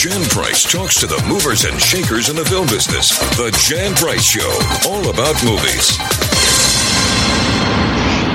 Jan Price talks to the movers and shakers in the film business. The Jan Price Show, all about movies.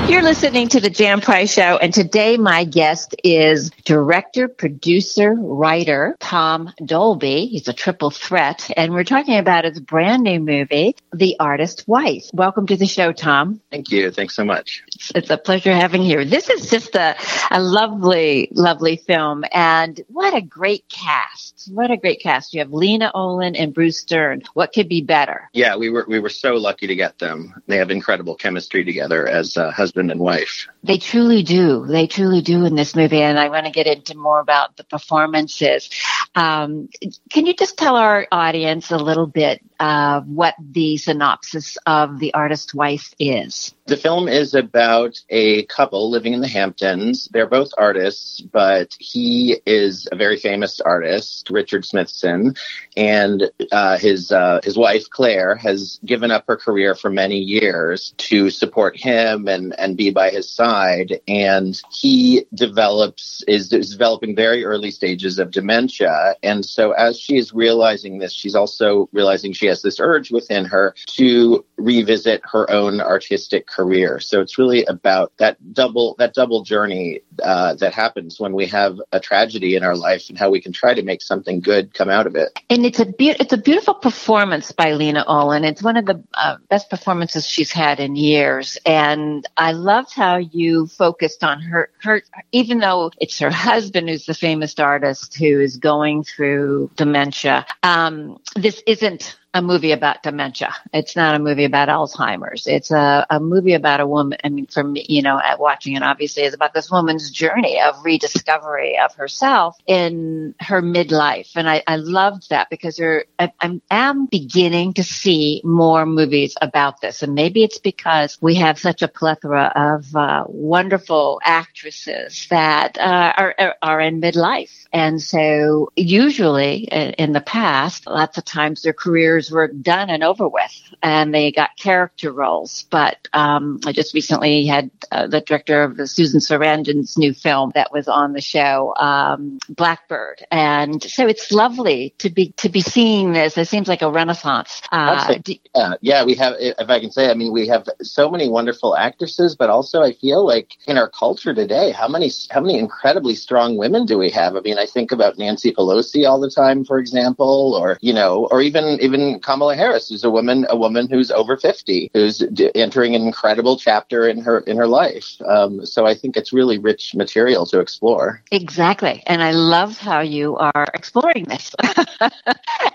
You're listening to the Jan Price Show, and today my guest is director, producer, writer Tom Dolby. He's a triple threat, and we're talking about his brand new movie, The Artist's Wife. Welcome to the show, Tom. Thank you. Thanks so much. It's a pleasure having you. This is just a, a lovely, lovely film, and what a great cast! What a great cast! You have Lena Olin and Bruce Dern. What could be better? Yeah, we were we were so lucky to get them. They have incredible chemistry together as uh, husband husband and wife. They truly do. They truly do in this movie. And I want to get into more about the performances. Um, can you just tell our audience a little bit uh, what the synopsis of The Artist's Wife is? The film is about a couple living in the Hamptons. They're both artists, but he is a very famous artist, Richard Smythson, and uh, his uh, his wife Claire has given up her career for many years to support him and and be by his side. And he develops is, is developing very early stages of dementia, and so as she is realizing this, she's also realizing she has this urge within her to revisit her own artistic career. So it's really about that double that double journey uh, that happens when we have a tragedy in our life and how we can try to make something good come out of it. And it's a be- it's a beautiful performance by Lena Olin. It's one of the uh, best performances she's had in years, and I loved how you focused on her her even though it's her husband who's the famous artist who is going through dementia. Um, this isn't a movie about dementia. It's not a movie about Alzheimer's. It's a, a movie about a woman. I mean, for me, you know, at watching it, obviously, is about this woman's journey of rediscovery of herself in her midlife. And I, I loved that because I, I am beginning to see more movies about this. And maybe it's because we have such a plethora of uh, wonderful actresses that uh, are, are in midlife. And so usually in the past, lots of times their careers were done and over with, and they got character roles. But um, I just recently had uh, the director of the Susan Sarandon's new film that was on the show, um, Blackbird, and so it's lovely to be to be seeing this. It seems like a renaissance. Uh, yeah, yeah, we have. If I can say, I mean, we have so many wonderful actresses, but also I feel like in our culture today, how many how many incredibly strong women do we have? I mean, I think about Nancy Pelosi all the time, for example, or you know, or even even Kamala Harris, who's a woman, a woman who's over 50, who's d- entering an incredible chapter in her, in her life. Um, so I think it's really rich material to explore. Exactly. And I love how you are exploring this.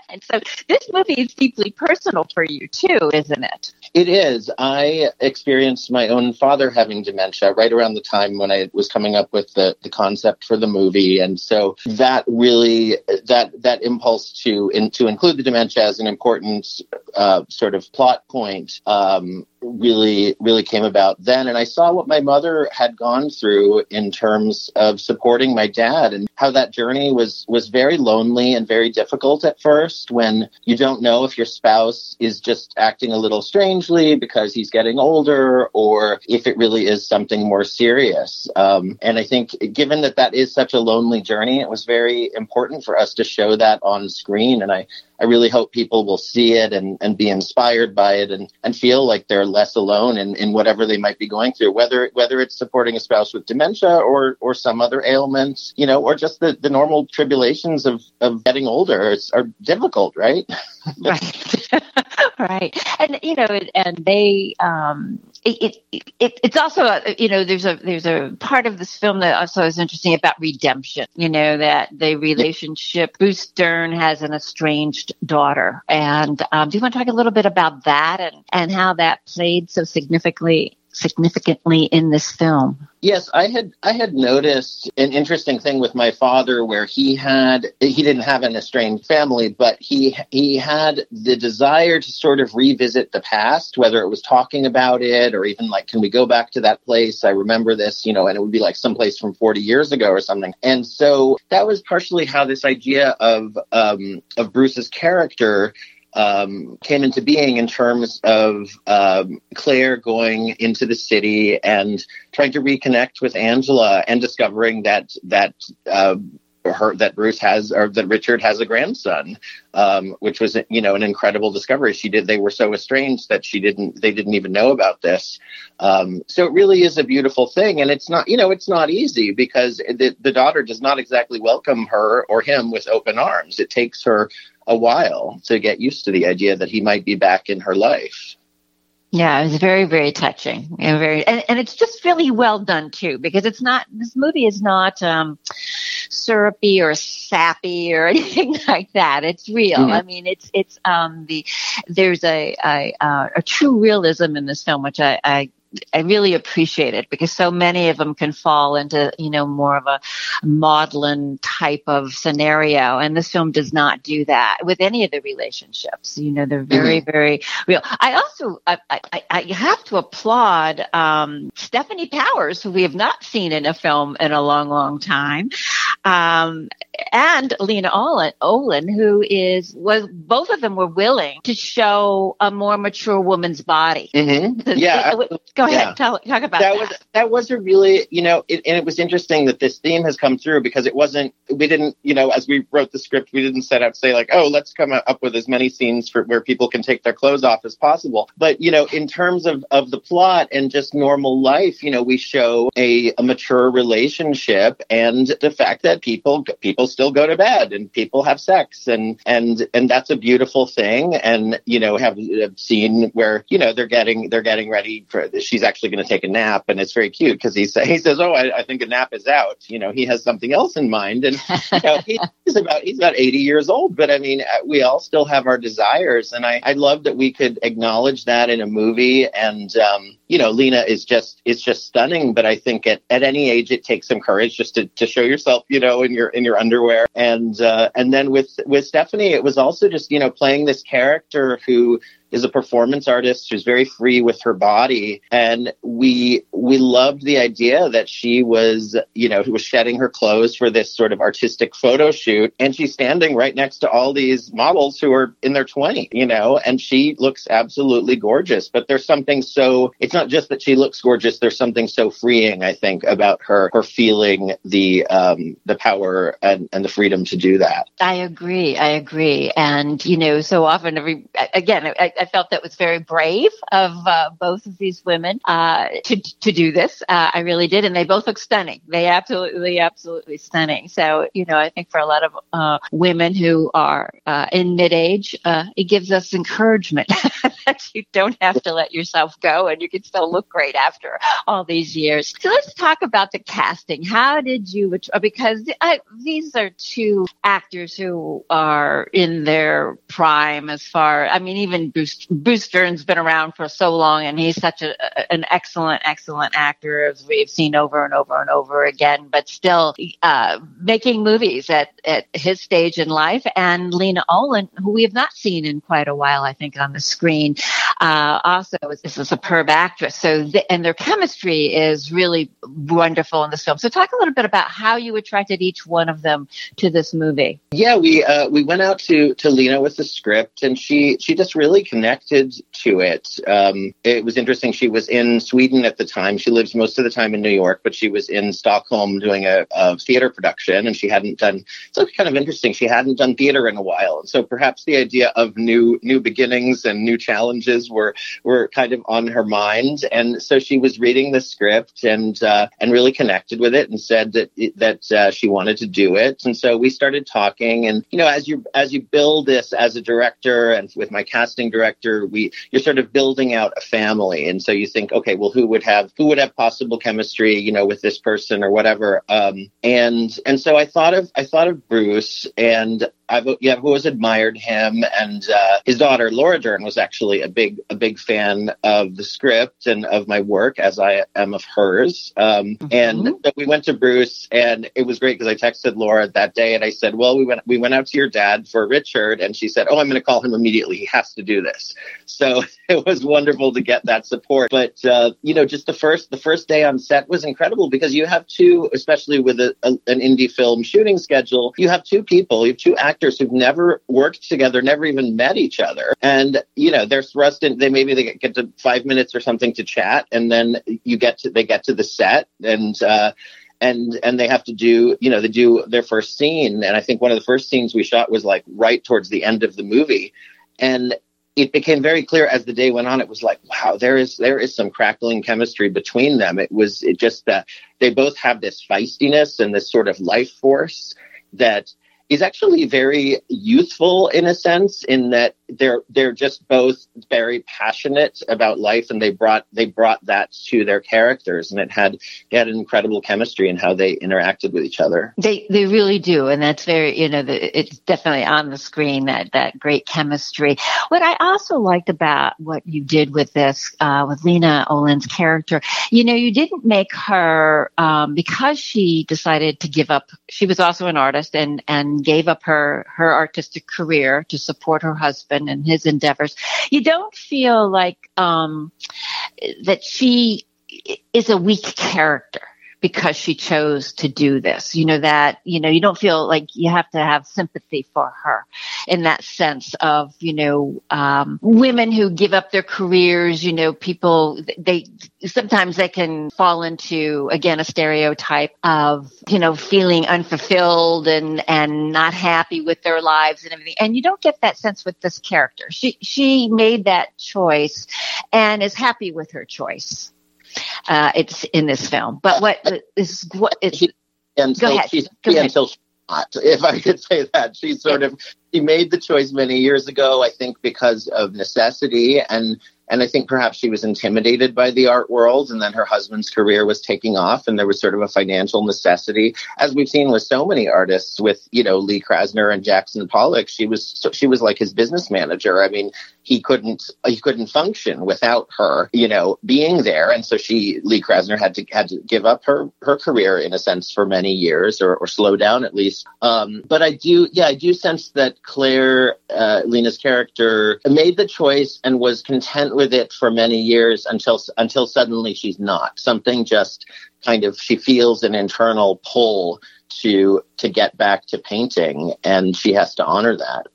and so this movie is deeply personal for you too, isn't it? It is. I experienced my own father having dementia right around the time when I was coming up with the, the concept for the movie. And so that really, that, that impulse to, in, to include the dementia as an important uh, sort of plot point um, really really came about then. And i saw what my mother had gone through in terms of supporting my dad and how that journey was was very lonely and very difficult at first when you don't know if your spouse is just acting a little strangely because he's getting older or if it really is something more serious. Um, and i think given that that is such a lonely journey it was very important for us to show that on screen. And i I really hope people will see it and, and be inspired by it and, and feel like they're less alone in, in whatever they might be going through, whether whether it's supporting a spouse with dementia or or some other ailment, you know, or just the, the normal tribulations of, of getting older are difficult, right? right. right. And you know, and they um it, it, it, it's also a, you know there's a there's a part of this film that also is interesting about redemption you know that the relationship bruce dern has an estranged daughter. And um, do you want to talk a little bit about that and and how that played so significantly significantly in this film. Yes, I had I had noticed an interesting thing with my father where he had he didn't have an estranged family, but he he had the desire to sort of revisit the past, whether it was talking about it or even like can we go back to that place? I remember this, you know, and it would be like someplace from 40 years ago or something. And so that was partially how this idea of um, of Bruce's character um, came into being in terms of um, Claire going into the city and trying to reconnect with Angela and discovering that that uh, her that Bruce has or that Richard has a grandson, um, which was you know an incredible discovery. She did. They were so estranged that she didn't. They didn't even know about this. Um, so it really is a beautiful thing, and it's not you know it's not easy because the, the daughter does not exactly welcome her or him with open arms. It takes her a while to get used to the idea that he might be back in her life. Yeah, it was very, very touching and very, and, and it's just really well done too, because it's not, this movie is not, um, syrupy or sappy or anything like that. It's real. Mm-hmm. I mean, it's, it's, um, the, there's a, a, uh, a true realism in this film, which I, I I really appreciate it because so many of them can fall into, you know, more of a maudlin type of scenario. And this film does not do that with any of the relationships. You know, they're very, mm-hmm. very real. I also, I, I, I have to applaud, um, Stefanie Powers, who we have not seen in a film in a long, long time. Um, and Lena Olin, Olin, who is, was, both of them were willing to show a more mature woman's body. Mm-hmm. Yeah. Go ahead, yeah. tell, talk about that. That was that was a really, you know, it, and it was interesting that this theme has come through because it wasn't. We didn't, you know, as we wrote the script, we didn't set out to say like, oh, let's come up with as many scenes for where people can take their clothes off as possible. But you know, in terms of of the plot and just normal life, you know, we show a, a mature relationship and the fact that people people still go to bed and people have sex and and and that's a beautiful thing. And you know, have, have seen where you know they're getting they're getting ready for she's actually going to take a nap, and it's very cute because he says he says, "Oh, I, I, think a nap is out." You know, he has something else in mind, and you know, he's about he's about eighty years old, but I mean, uh, we all still have our desires, and I I love that we could acknowledge that in a movie, and um, you know, Lena is just is just stunning, but I think at, at any age it takes some courage just to, to show yourself, you know, in your in your underwear, and uh, and then with with Stefanie, it was also just you know playing this character who is a performance artist who's very free with her body. And we we loved the idea that she was you know was shedding her clothes for this sort of artistic photo shoot. And she's standing right next to all these models who are in their 20 you know and she looks absolutely gorgeous. But there's something so it's not just that she looks gorgeous there's something so freeing i think about her her feeling the um the power and and the freedom to do that. I agree i agree. And you know so often every again I, I felt that was very brave of uh, both of these women uh, to to do this. Uh, I really did, and they both look stunning. They absolutely, absolutely stunning. So you know, I think for a lot of uh, women who are uh, in mid age, uh, it gives us encouragement that you don't have to let yourself go, and you can still look great after all these years. So let's talk about the casting. How did you? Because I, these are two actors who are in their prime as far. I mean, even Bruce Bruce Dern's been around for so long, and he's such a, an excellent, excellent actor as we've seen over and over and over again. But still, uh, making movies at at his stage in life, and Lena Olin, who we have not seen in quite a while, I think, on the screen, uh, also is a superb actress. So, the, and their chemistry is really wonderful in this film. So, talk a little bit about how you attracted each one of them to this movie. Yeah, we uh, we went out to to Lena with the script, and she she just really connected to it. Um, it was interesting. She was in Sweden at the time. She lives most of the time in New York, but she was in Stockholm doing a, a theater production, and she hadn't done. So it's kind of interesting. She hadn't done theater in a while, and so perhaps the idea of new new beginnings and new challenges were were kind of on her mind. And so she was reading the script and uh, and really connected with it, and said that that uh, she wanted to do it. And so we started talking, and you know, as you as you build this as a director, and with my casting director director, we you're sort of building out a family, and so you think, okay, well, who would have who would have possible chemistry, you know, with this person or whatever. Um, and and so I thought of I thought of Bruce, and I've yeah, I've always admired him, and uh, his daughter Laura Dern was actually a big a big fan of the script and of my work, as I am of hers. Um, mm-hmm. And so we went to Bruce, and it was great because I texted Laura that day, and I said, "Well, we went we went out to your dad for Richard," and she said, "Oh, I'm going to call him immediately. He has to do this." So it was wonderful to get that support. But uh, you know, just the first the first day on set was incredible because you have two, especially with a, a, an indie film shooting schedule, you have two people, you have two actors actors who've never worked together, never even met each other. And, you know, they're thrust in, they maybe they get to five minutes or something to chat and then you get to, they get to the set and, uh, and and they have to do you know they do their first scene. And i think one of the first scenes we shot was like right towards the end of the movie. And it became very clear as the day went on it was like wow there is there is some crackling chemistry between them. It was it just that they both have this feistiness and this sort of life force that is actually very youthful in a sense in that they're they're just both very passionate about life and they brought they brought that to their characters and it had it had an incredible chemistry in how they interacted with each other. They they really do and that's very you know the, it's definitely on the screen that that great chemistry. What i also liked about what you did with this uh, with lena olin's character you know you didn't make her um, because she decided to give up she was also an artist and and gave up her her artistic career to support her husband and his endeavors. You don't feel like um, that she is a weak character because she chose to do this. You know, that, you know, you don't feel like you have to have sympathy for her in that sense of, you know, um, women who give up their careers, you know, people, they, sometimes they can fall into, again, a stereotype of, you know, feeling unfulfilled and, and not happy with their lives and everything. And you don't get that sense with this character. She, she made that choice and is happy with her choice uh, it's in this film. But what is what is until go ahead. She's, go ahead. if I could say that. She sort of she made the choice many years ago, I think, because of necessity and and I think perhaps she was intimidated by the art world, and then her husband's career was taking off, and there was sort of a financial necessity, as we've seen with so many artists, with you know Lee Krasner and Jackson Pollock. She was she was like his business manager. I mean, he couldn't he couldn't function without her, you know, being there, and so she Lee Krasner had to had to give up her her career in a sense for many years, or, or slow down at least. Um, but I do, yeah, I do sense that Claire, uh, Lena's character, made the choice and was content with it for many years until until suddenly she's not. Something just kind of she feels an internal pull to to get back to painting, and she has to honor that.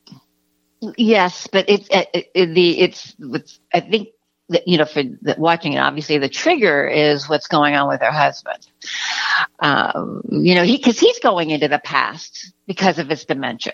Yes, but it's it, it, the it's, it's I think that, you know for the, watching it obviously the trigger is what's going on with her husband. Um, you know he because he's going into the past because of his dementia.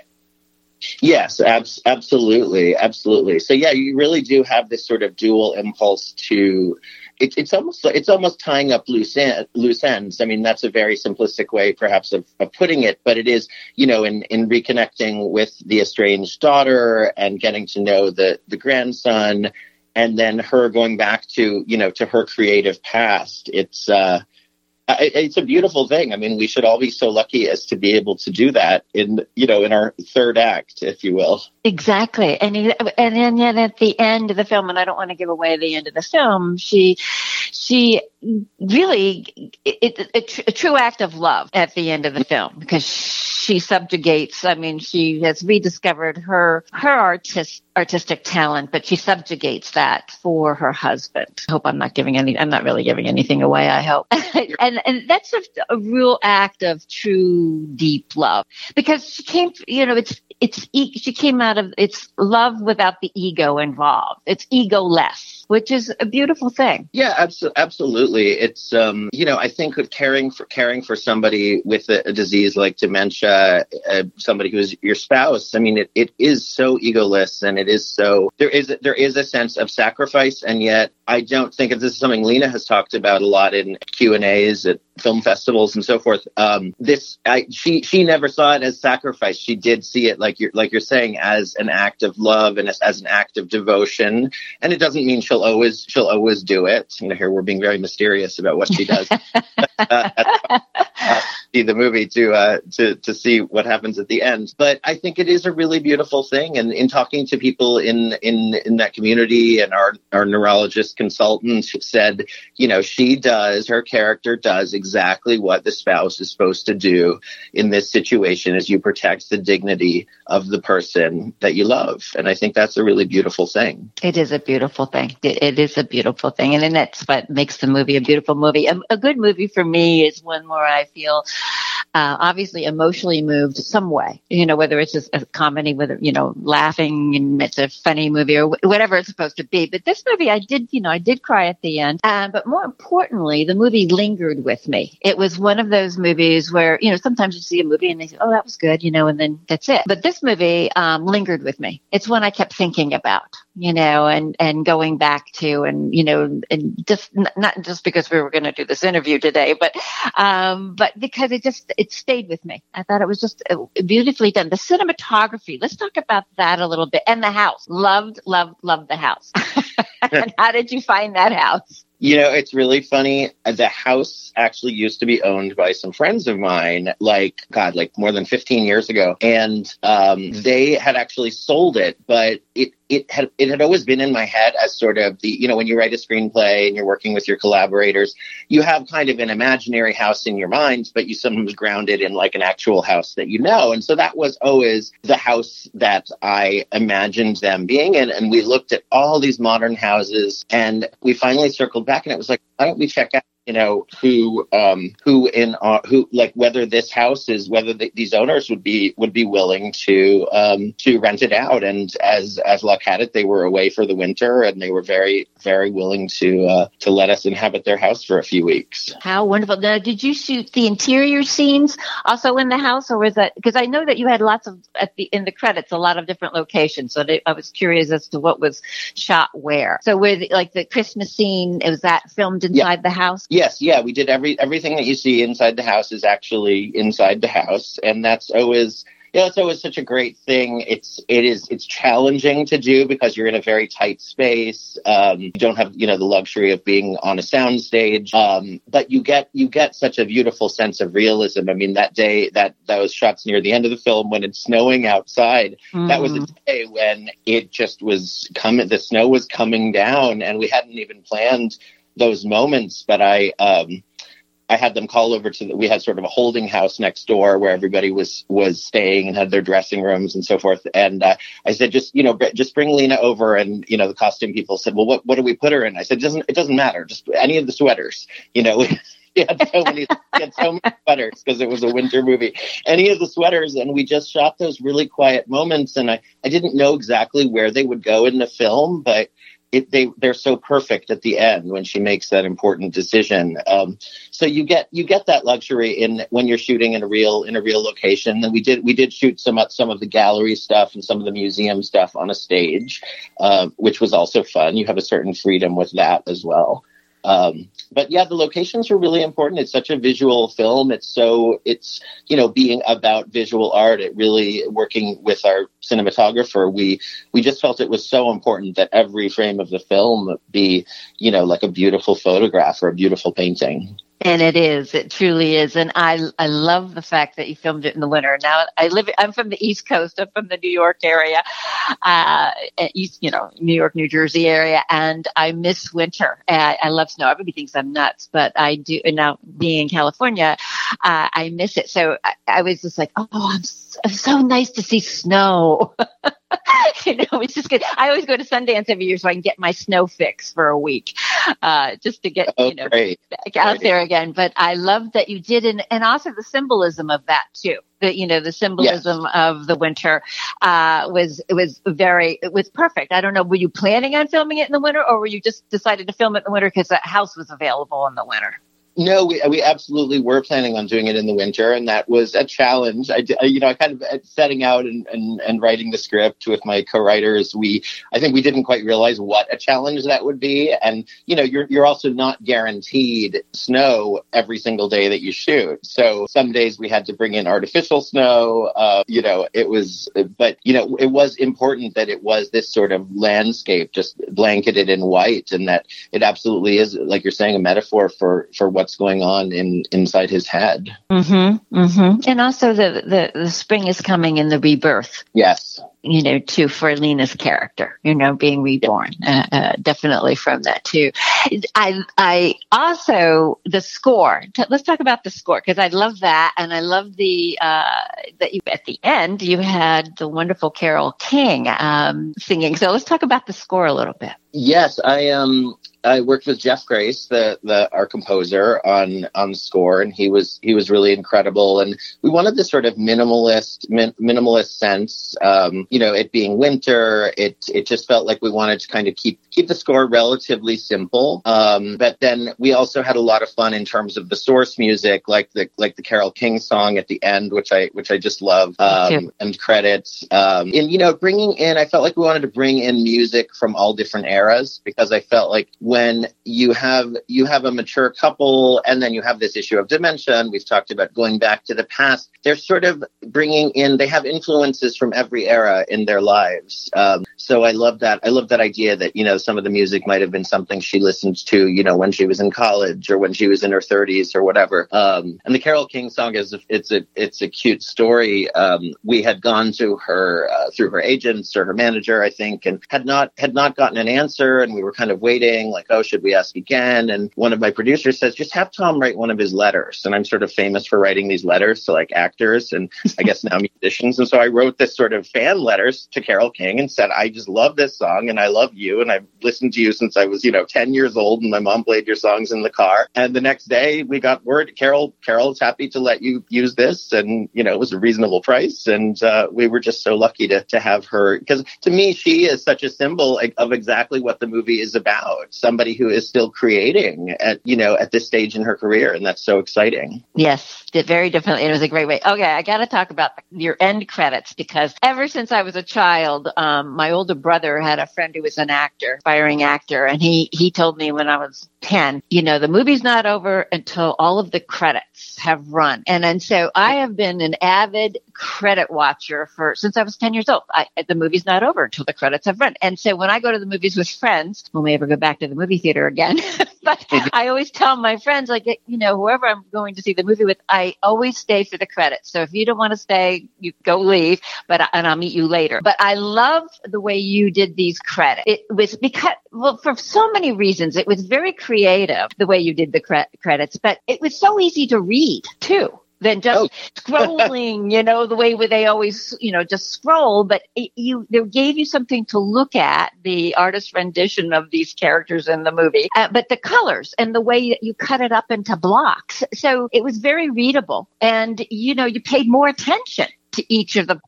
Yes, abs- absolutely, absolutely. So yeah, you really do have this sort of dual impulse to. It, it's almost it's almost tying up loose, loose ends. I mean, that's a very simplistic way, perhaps, of, of putting it, but it is, you know, in in reconnecting with the estranged daughter and getting to know the the grandson, and then her going back to you know to her creative past. It's uh, it's a beautiful thing. I mean, we should all be so lucky as to be able to do that in, you know, in our third act, if you will. Exactly. And, and then at the end of the film, and I don't want to give away the end of the film, she, she really, it, it, a true act of love at the end of the film because she subjugates, I mean, she has rediscovered her, her artist, artistic talent, but she subjugates that for her husband. I hope I'm not giving any, I'm not really giving anything away, I hope. and, and that's a, a real act of true deep love because she came, you know, it's, it's, she came out of, it's love without the ego involved. It's ego less, which is a beautiful thing. Yeah, abso- absolutely. It's, um, you know, I think of caring for, caring for somebody with a, a disease like dementia, uh, somebody who is your spouse. I mean, it, it is so egoless and it is so, there is, there is a sense of sacrifice. And yet I don't think if this is something Lena has talked about a lot in Q and A's at film festivals and so forth. Um, this, I, she, she never saw it as sacrifice. She did see it like you're, like you're saying, as an act of love and as, as an act of devotion. And it doesn't mean she'll always, she'll always do it. You know, here we're being very mysterious about what she does. uh, uh, see the movie to, uh, to, to see what happens at the end. But I think it is a really beautiful thing. And in talking to people in, in, in that community and our, our neurologist consultant said, you know, she does, her character does exactly what the spouse is supposed to do in this situation as you protect the dignity of the person that you love. And I think that's a really beautiful thing. It is a beautiful thing. it, it is a beautiful thing. And, and that's what makes the movie a beautiful movie. A, a good movie for me is one where I feel uh, obviously emotionally moved some way, you know, whether it's just a comedy, whether, you know, laughing and it's a funny movie or whatever it's supposed to be. But this movie, I did, you know, I did cry at the end. Uh, but more importantly, the movie lingered with me. It was one of those movies where, you know, sometimes you see a movie and they say, oh, that was good, you know, and then that's it. But this movie um, lingered with me. It's one I kept thinking about, you know, and, and going back to and, you know, and just not just because we were going to do this interview today, but, um, but because it just, it stayed with me. I thought it was just uh, beautifully done. The cinematography, let's talk about that a little bit. And the house. Loved, loved, loved the house. and how did you find that house? You know, it's really funny. The house actually used to be owned by some friends of mine, like, God, like more than 15 years ago. And um, they had actually sold it, but it, it had it had always been in my head as sort of the you know when you write a screenplay and you're working with your collaborators you have kind of an imaginary house in your mind but you sometimes ground it in like an actual house that you know. And so that was always the house that I imagined them being in. And we looked at all these modern houses and we finally circled back and it was like why don't we check out you know who um who in uh, who like whether this house is whether the, these owners would be would be willing to um to rent it out. And as as luck had it they were away for the winter and they were very very willing to uh to let us inhabit their house for a few weeks. How wonderful. Now did you shoot the interior scenes also in the house or was that because i know that you had lots of at the in the credits a lot of different locations so they, i was curious as to what was shot where. So where the, like the christmas scene was that filmed inside yeah. the house Yes, yeah, we did every everything that you see inside the house is actually inside the house, and that's always yeah, it's always such a great thing. It's it is it's challenging to do because you're in a very tight space. Um, you don't have you know the luxury of being on a sound stage, um, but you get you get such a beautiful sense of realism. I mean, that day that those shots near the end of the film when it's snowing outside, mm. that was a mm. day when it just was coming. The snow was coming down, and we hadn't even planned those moments. But I um, I had them call over to the, we had sort of a holding house next door where everybody was was staying and had their dressing rooms and so forth. And uh, I said, just you know, just bring Lena over. And you know, the costume people said, well, what what do we put her in? I said, it doesn't it doesn't matter, just any of the sweaters. You know. We, had so many, had so many sweaters because it was a winter movie. Any of the sweaters, and we just shot those really quiet moments. And I, I didn't know exactly where they would go in the film, but it, they they're so perfect at the end when she makes that important decision. Um, so you get you get that luxury in when you're shooting in a real in a real location. And we did we did shoot some some of the gallery stuff and some of the museum stuff on a stage, uh, which was also fun. You have a certain freedom with that as well. Um, but yeah, the locations are really important. It's such a visual film. It's so it's you know being about visual art. It really working with our cinematographer. We we just felt it was so important that every frame of the film be you know like a beautiful photograph or a beautiful painting. And it is. It truly is. And I I love the fact that you filmed it in the winter. Now I live. I'm from the East Coast. I'm from the New York area, uh, East, you know, New York, New Jersey area, and I miss winter. I, I love snow. Everybody thinks I'm nuts, but I do. And now being in California, uh, I miss it. So I, I was just like, oh, I'm so, so nice to see snow. you know, it's just good. I always go to Sundance every year so I can get my snow fix for a week, uh, just to get oh, you know great. back out great. there again. But I love that you did, and and also the symbolism of that too. The you know the symbolism yes. of the winter uh, was it was very it was perfect. I don't know, were you planning on filming it in the winter, or were you just decided to film it in the winter because the house was available in the winter? No, we, we absolutely were planning on doing it in the winter, and that was a challenge. I, you know, I kind of setting out and, and, and writing the script with my co-writers. We, I think we didn't quite realize what a challenge that would be, and you know, you're you're also not guaranteed snow every single day that you shoot. So some days we had to bring in artificial snow. Uh, you know, it was, but you know, it was important that it was this sort of landscape, just blanketed in white, and that it absolutely is, like you're saying, a metaphor for for what what's going on in inside his head. Mm-hmm, mm-hmm. And also the, the the spring is coming in the rebirth. Yes. You know, to for Lena's character, you know, being reborn, uh, uh, definitely from that too. I, I also, the score, let's talk about the score because I love that. And I love the, uh, that you, at the end, you had the wonderful Carole King, um, singing. So let's talk about the score a little bit. Yes, I um I worked with Jeff Grace, the the our composer, on on score, and he was he was really incredible. And we wanted this sort of minimalist min, minimalist sense. Um, you know, it being winter, it it just felt like we wanted to kind of keep keep the score relatively simple. Um, but then we also had a lot of fun in terms of the source music, like the like the Carole King song at the end, which I which I just love, um, and credits. Um, and you know, bringing in, I felt like we wanted to bring in music from all different eras because I felt like when you have you have a mature couple and then you have this issue of dementia and we've talked about going back to the past they're sort of bringing in they have influences from every era in their lives. Um, so I love that I love that idea that you know some of the music might have been something she listened to you know when she was in college or when she was in her 30s or whatever. Um, and the Carole King song is it's a it's a cute story. Um, we had gone to her uh, through her agents or her manager I think and had not had not gotten an answer and we were kind of waiting like oh should we ask again? And one of my producers says just have tom write one of his letters. And i'm sort of famous for writing these letters to like actors and i guess now musicians. And so i wrote this sort of fan letters to Carole king and said i just love this song and i love you and i've listened to you since i was you know 10 years old and my mom played your songs in the car and the next day we got word Carole, carole's happy to let you use this and you know it was a reasonable price and uh, we were just so lucky to, to have her because to me she is such a symbol of exactly what the movie is about. Somebody who is still creating at, you know, at this stage in her career. And that's so exciting. Yes, very definitely. It was a great way. Okay. I got to talk about your end credits because ever since I was a child, um, my older brother had a friend who was an actor, aspiring actor. And he, he told me when I was 10, you know, the movie's not over until all of the credits have run. And, and so I have been an avid credit watcher for, since I was 10 years old. I, the movie's not over until the credits have run. And so when I go to the movies with friends, when we ever go back to the movie theater again, but mm-hmm. I always tell my friends, like, you know, whoever I'm going to see the movie with, I always stay for the credits. So if you don't want to stay, you go leave, but, and I'll meet you later. But I love the way you did these credits. It was because, well, for so many reasons, it was very creative the way you did the cre- credits, but it was so easy to read too than just oh. scrolling, you know, the way where they always, you know, just scroll, but it, you, they gave you something to look at the artist rendition of these characters in the movie, uh, but the colors and the way that you cut it up into blocks. So it was very readable and, you know, you paid more attention to each of the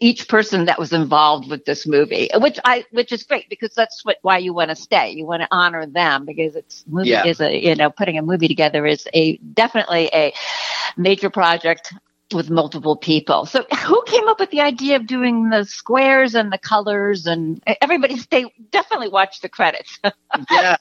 each person that was involved with this movie, which I which is great because that's what why you want to stay. You want to honor them because it's movie yeah. is a you know putting a movie together is a definitely a major project with multiple people. So who came up with the idea of doing the squares and the colors and everybody stay definitely watch the credits. yeah,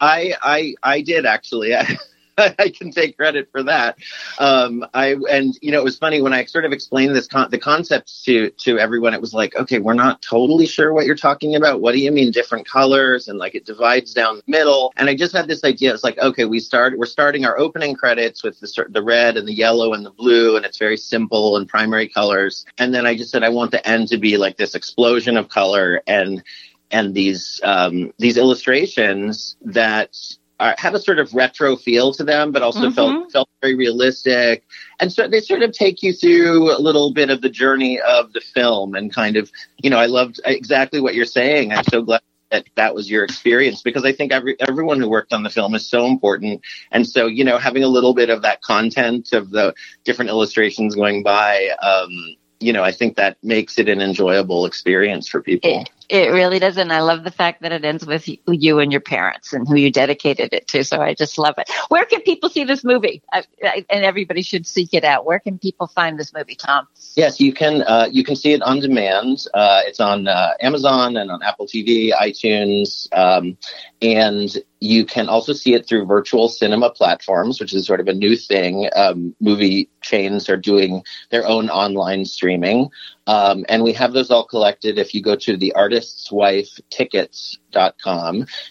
I I I did actually. I can take credit for that. Um, I and you know it was funny when I sort of explained this con- the concept to to everyone. It was like, okay, we're not totally sure what you're talking about. What do you mean different colors and like it divides down the middle? And I just had this idea. It's like, okay, we start we're starting our opening credits with the the red and the yellow and the blue, and it's very simple and primary colors. And then I just said I want the end to be like this explosion of color and and these um, these illustrations that uh, have a sort of retro feel to them, but also mm-hmm. felt felt very realistic. And so they sort of take you through a little bit of the journey of the film, and kind of, you know, I loved exactly what you're saying. I'm so glad that that was your experience because I think every everyone who worked on the film is so important. And so, you know, having a little bit of that content of the different illustrations going by. Um, you know, I think that makes it an enjoyable experience for people. It, it really does. And I love the fact that it ends with you and your parents and who you dedicated it to. So I just love it. Where can people see this movie? I, I, and everybody should seek it out. Where can people find this movie, Tom? Yes, you can, uh, you can see it on demand. Uh, it's on uh, Amazon and on Apple TV, iTunes. Um, and you can also see it through virtual cinema platforms, which is sort of a new thing. Um, movie chains are doing their own online streaming. Um, and we have those all collected. If you go to the artist's wife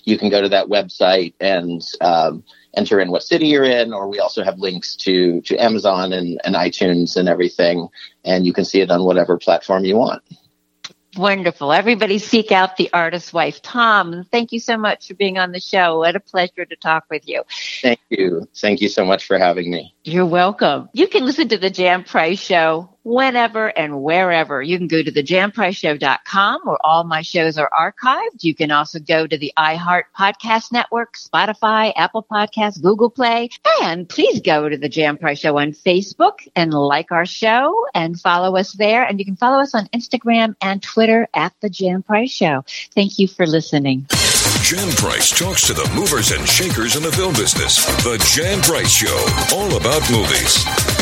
you can go to that website and um, enter in what city you're in, or we also have links to, to Amazon and, and iTunes and everything. And you can see it on whatever platform you want. Wonderful. Everybody seek out the artist's wife. Tom, thank you so much for being on the show. What a pleasure to talk with you. Thank you. Thank you so much for having me. You're welcome. You can listen to the Jan Price Show whenever and wherever. You can go to thejanpriceshow.com where all my shows are archived. You can also go to the iHeart Podcast Network, Spotify, Apple Podcasts, Google Play, and please go to the Jan Price Show on Facebook and like our show and follow us there. And you can follow us on Instagram and Twitter at the Jan Price Show. Thank you for listening. Jan Price talks to the movers and shakers in the film business. The Jan Price Show, all about movies.